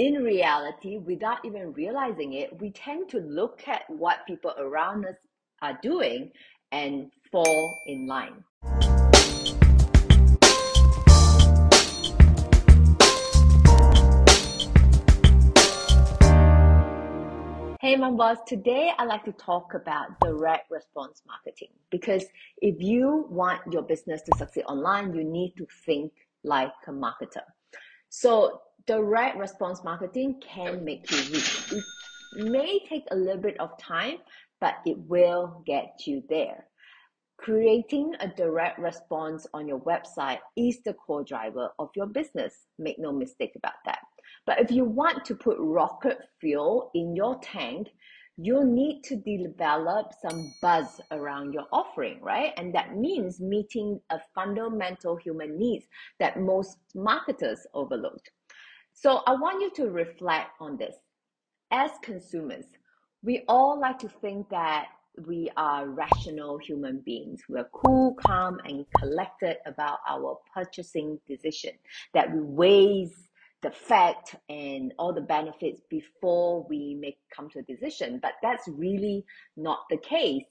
in reality, without even realizing it, we tend to look at what people around us are doing and fall in line. Hey, mom boss. Today I'd like to talk about direct response marketing because if you want your business to succeed online, you need to think like a marketer. So, direct response marketing can make you rich. It may take a little bit of time, but it will get you there. Creating a direct response on your website is the core driver of your business. Make no mistake about that. But if you want to put rocket fuel in your tank, you'll need to develop some buzz around your offering, right? And that means meeting a fundamental human needs that most marketers overlooked. So I want you to reflect on this. As consumers, we all like to think that we are rational human beings. We're cool, calm, and collected about our purchasing decision, that we weigh the fact and all the benefits before we make come to a decision. But that's really not the case.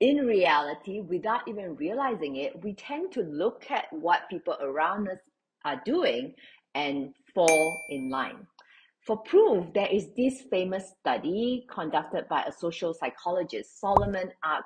In reality, without even realizing it, we tend to look at what people around us are doing and fall in line. For proof, there is this famous study conducted by a social psychologist, Solomon Asch,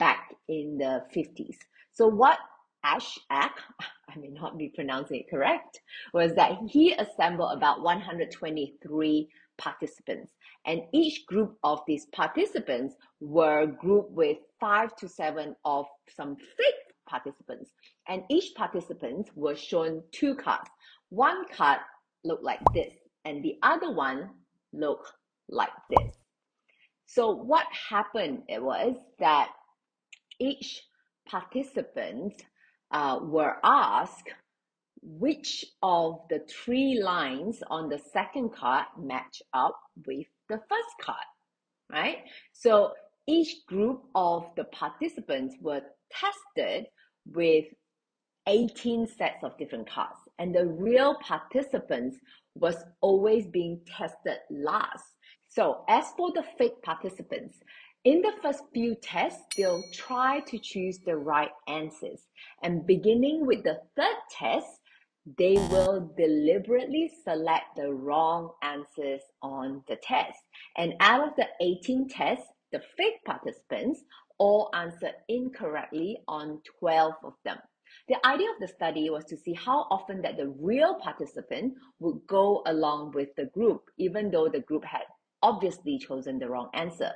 back in the 50s. So, what Ash Ack, I may not be pronouncing it correct, was that he assembled about 123 participants. And each group of these participants were grouped with five to seven of some fake participants. And each participant was shown two cards. One card looked like this and the other one look like this. So what happened it was that each participant uh, were asked which of the three lines on the second card match up with the first card, right? So each group of the participants were tested with 18 sets of different cards and the real participants was always being tested last. So as for the fake participants, in the first few tests, they'll try to choose the right answers. And beginning with the third test, they will deliberately select the wrong answers on the test. And out of the 18 tests, the fake participants all answered incorrectly on 12 of them. The idea of the study was to see how often that the real participant would go along with the group, even though the group had obviously chosen the wrong answer.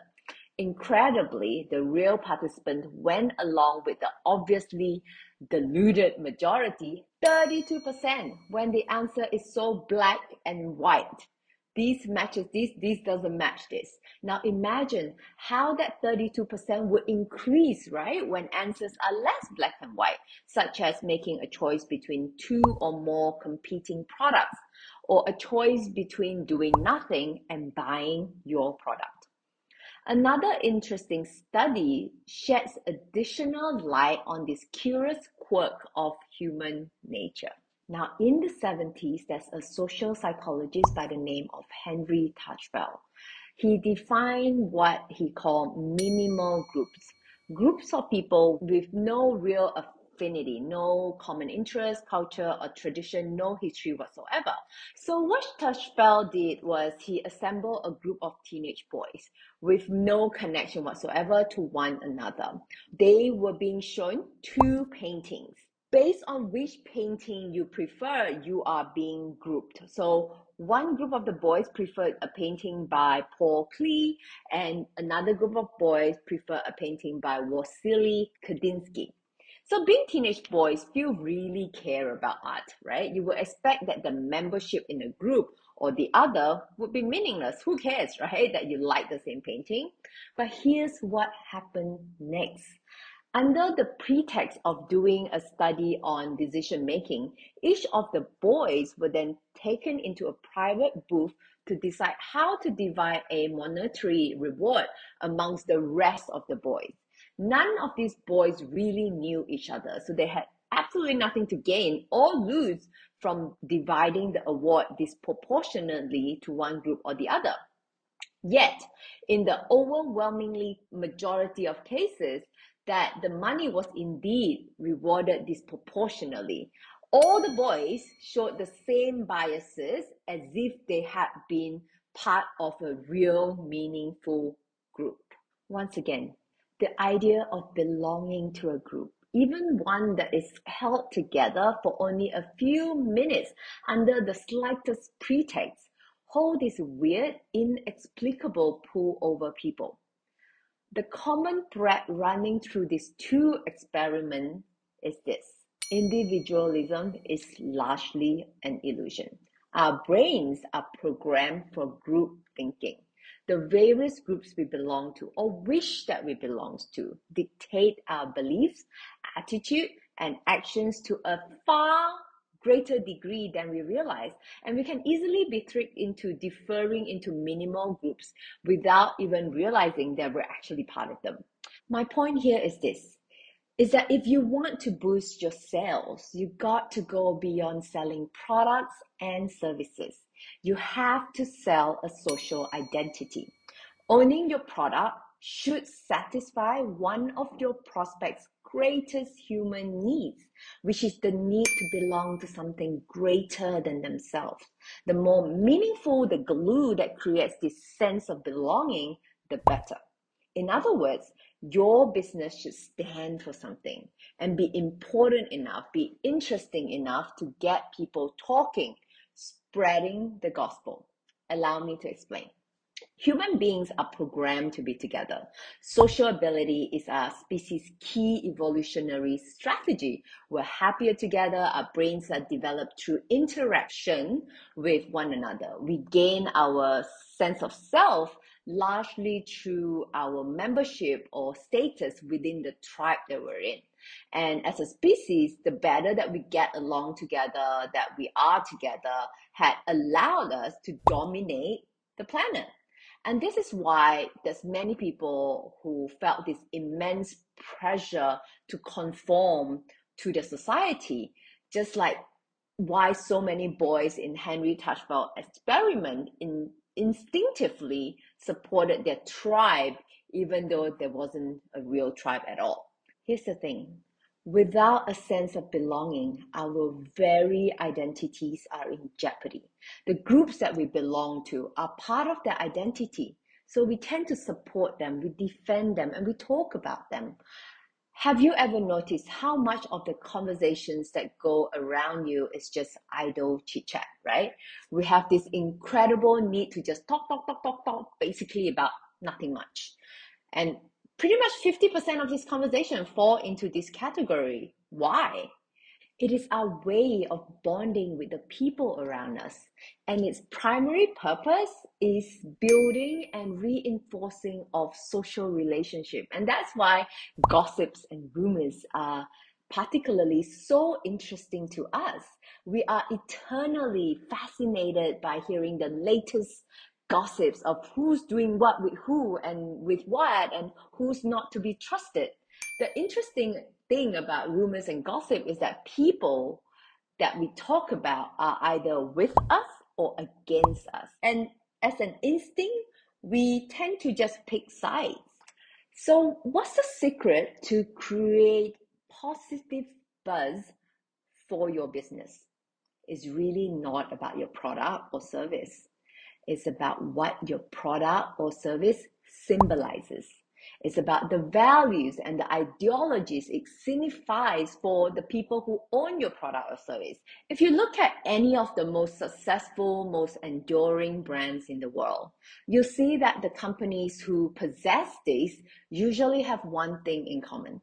Incredibly, the real participant went along with the obviously deluded majority, 32%, when the answer is so black and white. These matches this, this doesn't match this. Now imagine how that 32% would increase, right? When answers are less black and white, such as making a choice between two or more competing products, or a choice between doing nothing and buying your product. Another interesting study sheds additional light on this curious quirk of human nature. Now, in the 70s, there's a social psychologist by the name of Henry Tajfel. He defined what he called minimal groups, groups of people with no real affinity, no common interest, culture, or tradition, no history whatsoever. So, what Tajfel did was he assembled a group of teenage boys with no connection whatsoever to one another. They were being shown two paintings based on which painting you prefer, you are being grouped. So one group of the boys preferred a painting by Paul Klee, and another group of boys prefer a painting by Wassily Kandinsky. So being teenage boys still really care about art, right? You would expect that the membership in a group or the other would be meaningless. Who cares, right? That you like the same painting. But here's what happened next. Under the pretext of doing a study on decision making, each of the boys were then taken into a private booth to decide how to divide a monetary reward amongst the rest of the boys. None of these boys really knew each other, so they had absolutely nothing to gain or lose from dividing the award disproportionately to one group or the other. Yet, in the overwhelmingly majority of cases, that the money was indeed rewarded disproportionately. All the boys showed the same biases as if they had been part of a real meaningful group. Once again, the idea of belonging to a group, even one that is held together for only a few minutes under the slightest pretext, hold this weird, inexplicable pull over people. The common thread running through these two experiments is this. Individualism is largely an illusion. Our brains are programmed for group thinking. The various groups we belong to or wish that we belong to dictate our beliefs, attitude, and actions to a far greater degree than we realize. And we can easily be tricked into deferring into minimal groups without even realizing that we're actually part of them. My point here is this is that if you want to boost your sales, you got to go beyond selling products and services. You have to sell a social identity. Owning your product should satisfy one of your prospects' greatest human needs, which is the need to belong to something greater than themselves. The more meaningful the glue that creates this sense of belonging, the better. In other words, your business should stand for something and be important enough, be interesting enough to get people talking, spreading the gospel. Allow me to explain. Human beings are programmed to be together. Social ability is our species' key evolutionary strategy. We're happier together. Our brains are developed through interaction with one another. We gain our sense of self largely through our membership or status within the tribe that we're in. And as a species, the better that we get along together, that we are together, had allowed us to dominate the planet. And this is why there's many people who felt this immense pressure to conform to the society, just like why so many boys in Henry Tajfel experiment in instinctively supported their tribe, even though there wasn't a real tribe at all. Here's the thing without a sense of belonging, our very identities are in jeopardy. The groups that we belong to are part of their identity. So we tend to support them, we defend them, and we talk about them. Have you ever noticed how much of the conversations that go around you is just idle chit chat, right? We have this incredible need to just talk, talk, talk, talk, talk, basically about nothing much. And pretty much 50% of this conversation fall into this category. Why? It is our way of bonding with the people around us. And its primary purpose is building and reinforcing of social relationship. And that's why gossips and rumors are particularly so interesting to us. We are eternally fascinated by hearing the latest gossips of who's doing what with who and with what and who's not to be trusted. The interesting thing about rumors and gossip is that people that we talk about are either with us or against us. And as an instinct, we tend to just pick sides. So, what's the secret to create positive buzz for your business? It's really not about your product or service. It's about what your product or service symbolizes. It's about the values and the ideologies it signifies for the people who own your product or service. If you look at any of the most successful, most enduring brands in the world, you'll see that the companies who possess this usually have one thing in common.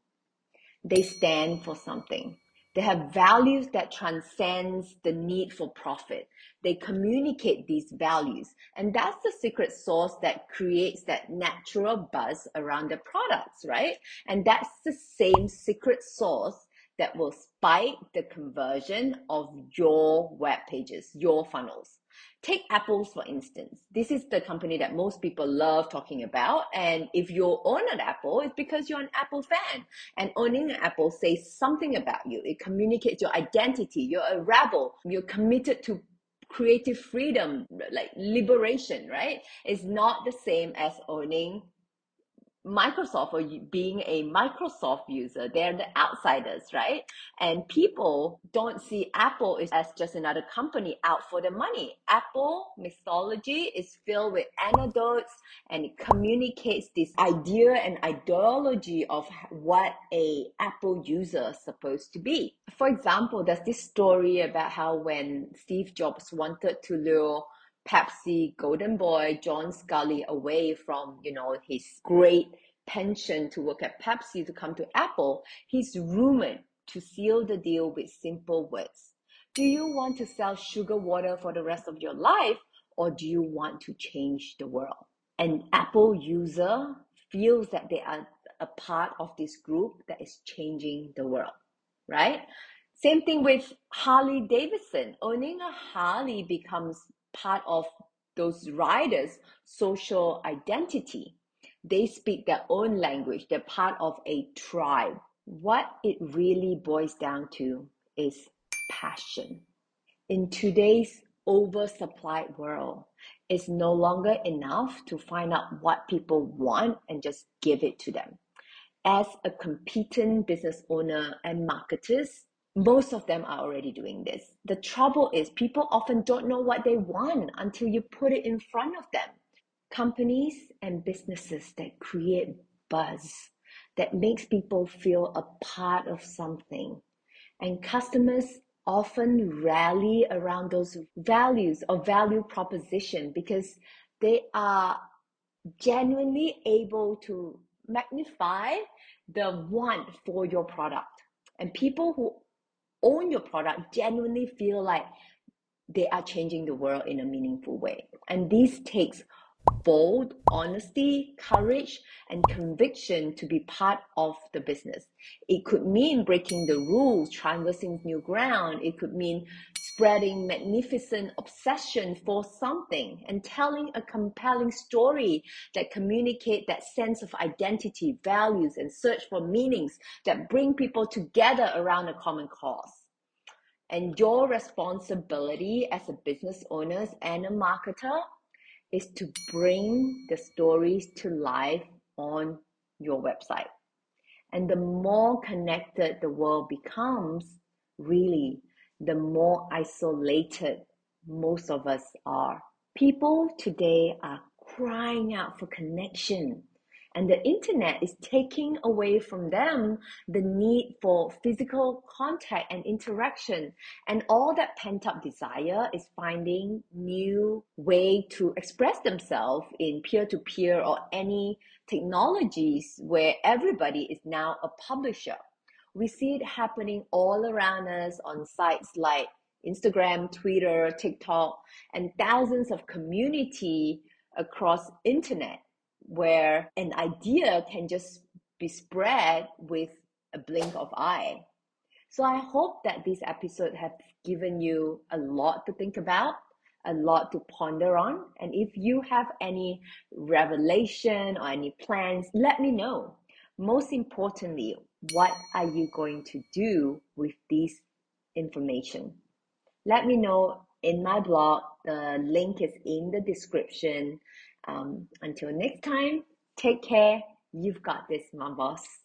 They stand for something. They have values that transcends the need for profit. They communicate these values. And that's the secret sauce that creates that natural buzz around the products, right? And that's the same secret sauce that will spike the conversion of your web pages, your funnels. Take Apples, for instance. This is the company that most people love talking about. And if you own an Apple, it's because you're an Apple fan. And owning an Apple says something about you. It communicates your identity. You're a rebel. You're committed to creative freedom, like liberation, right? It's not the same as owning Microsoft or being a Microsoft user. They're the outsiders, right? And people don't see Apple as just another company out for the money. Apple mythology is filled with anecdotes and it communicates this idea and ideology of what a Apple user is supposed to be. For example, there's this story about how when Steve Jobs wanted to lure Pepsi golden boy John Sculley away from, you know, his great pension to work at Pepsi to come to Apple, he's rumored to seal the deal with simple words. Do you want to sell sugar water for the rest of your life or do you want to change the world? An Apple user feels that they are a part of this group that is changing the world, right? Same thing with Harley Davidson. Owning a Harley becomes part of those riders' social identity. They speak their own language, they're part of a tribe. What it really boils down to is passion. In today's oversupplied world, it's no longer enough to find out what people want and just give it to them. As a competent business owner and marketers, most of them are already doing this. The trouble is, people often don't know what they want until you put it in front of them. Companies and businesses that create buzz, that makes people feel a part of something. And customers often rally around those values or value proposition because they are genuinely able to magnify the want for your product. And people who own your product genuinely feel like they are changing the world in a meaningful way. And this takes bold honesty, courage, and conviction to be part of the business. It could mean breaking the rules, traversing new ground. It could mean spreading magnificent obsession for something and telling a compelling story that communicate that sense of identity, values, and search for meanings that bring people together around a common cause. And your responsibility as a business owner and a marketer is to bring the stories to life on your website. And the more connected the world becomes, really, the more isolated most of us are. People today are crying out for connection. And the internet is taking away from them the need for physical contact and interaction. And all that pent up desire is finding new way to express themselves in peer to peer or any technologies where everybody is now a publisher. We see it happening all around us on sites like Instagram, Twitter, TikTok, and thousands of community across internet where an idea can just be spread with a blink of eye. So I hope that this episode has given you a lot to think about, a lot to ponder on. And if you have any revelation or any plans, let me know. Most importantly, what are you going to do with this information? Let me know in my blog. The link is in the description. Um, until next time, take care. You've got this, mom boss.